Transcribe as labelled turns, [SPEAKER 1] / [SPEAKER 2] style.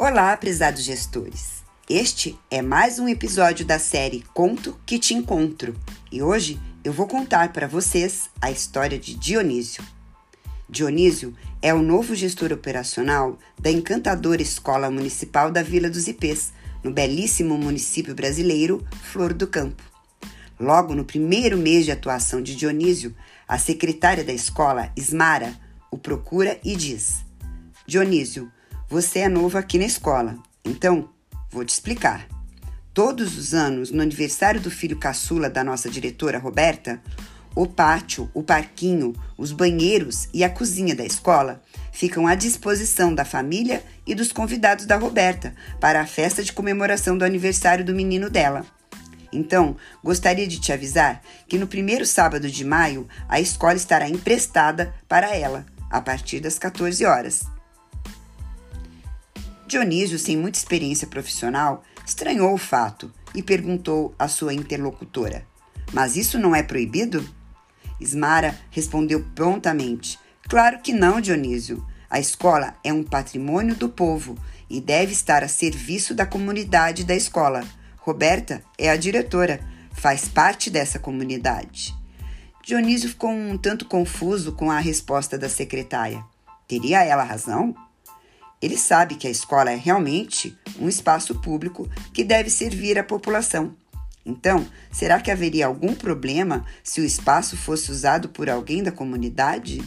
[SPEAKER 1] Olá, prezados gestores. Este é mais um episódio da série Conto que te encontro e hoje eu vou contar para vocês a história de Dionísio. Dionísio é o novo gestor operacional da encantadora Escola Municipal da Vila dos Ipês, no belíssimo município brasileiro Flor do Campo. Logo no primeiro mês de atuação de Dionísio, a secretária da escola, Ismara, o procura e diz: Dionísio, você é novo aqui na escola, então vou te explicar. Todos os anos, no aniversário do filho caçula da nossa diretora Roberta, o pátio, o parquinho, os banheiros e a cozinha da escola ficam à disposição da família e dos convidados da Roberta para a festa de comemoração do aniversário do menino dela. Então, gostaria de te avisar que no primeiro sábado de maio a escola estará emprestada para ela, a partir das 14 horas. Dionísio, sem muita experiência profissional, estranhou o fato e perguntou à sua interlocutora: Mas isso não é proibido? Ismara respondeu prontamente: Claro que não, Dionísio. A escola é um patrimônio do povo e deve estar a serviço da comunidade da escola. Roberta é a diretora, faz parte dessa comunidade. Dionísio ficou um tanto confuso com a resposta da secretária. Teria ela razão? Ele sabe que a escola é realmente um espaço público que deve servir à população. Então, será que haveria algum problema se o espaço fosse usado por alguém da comunidade?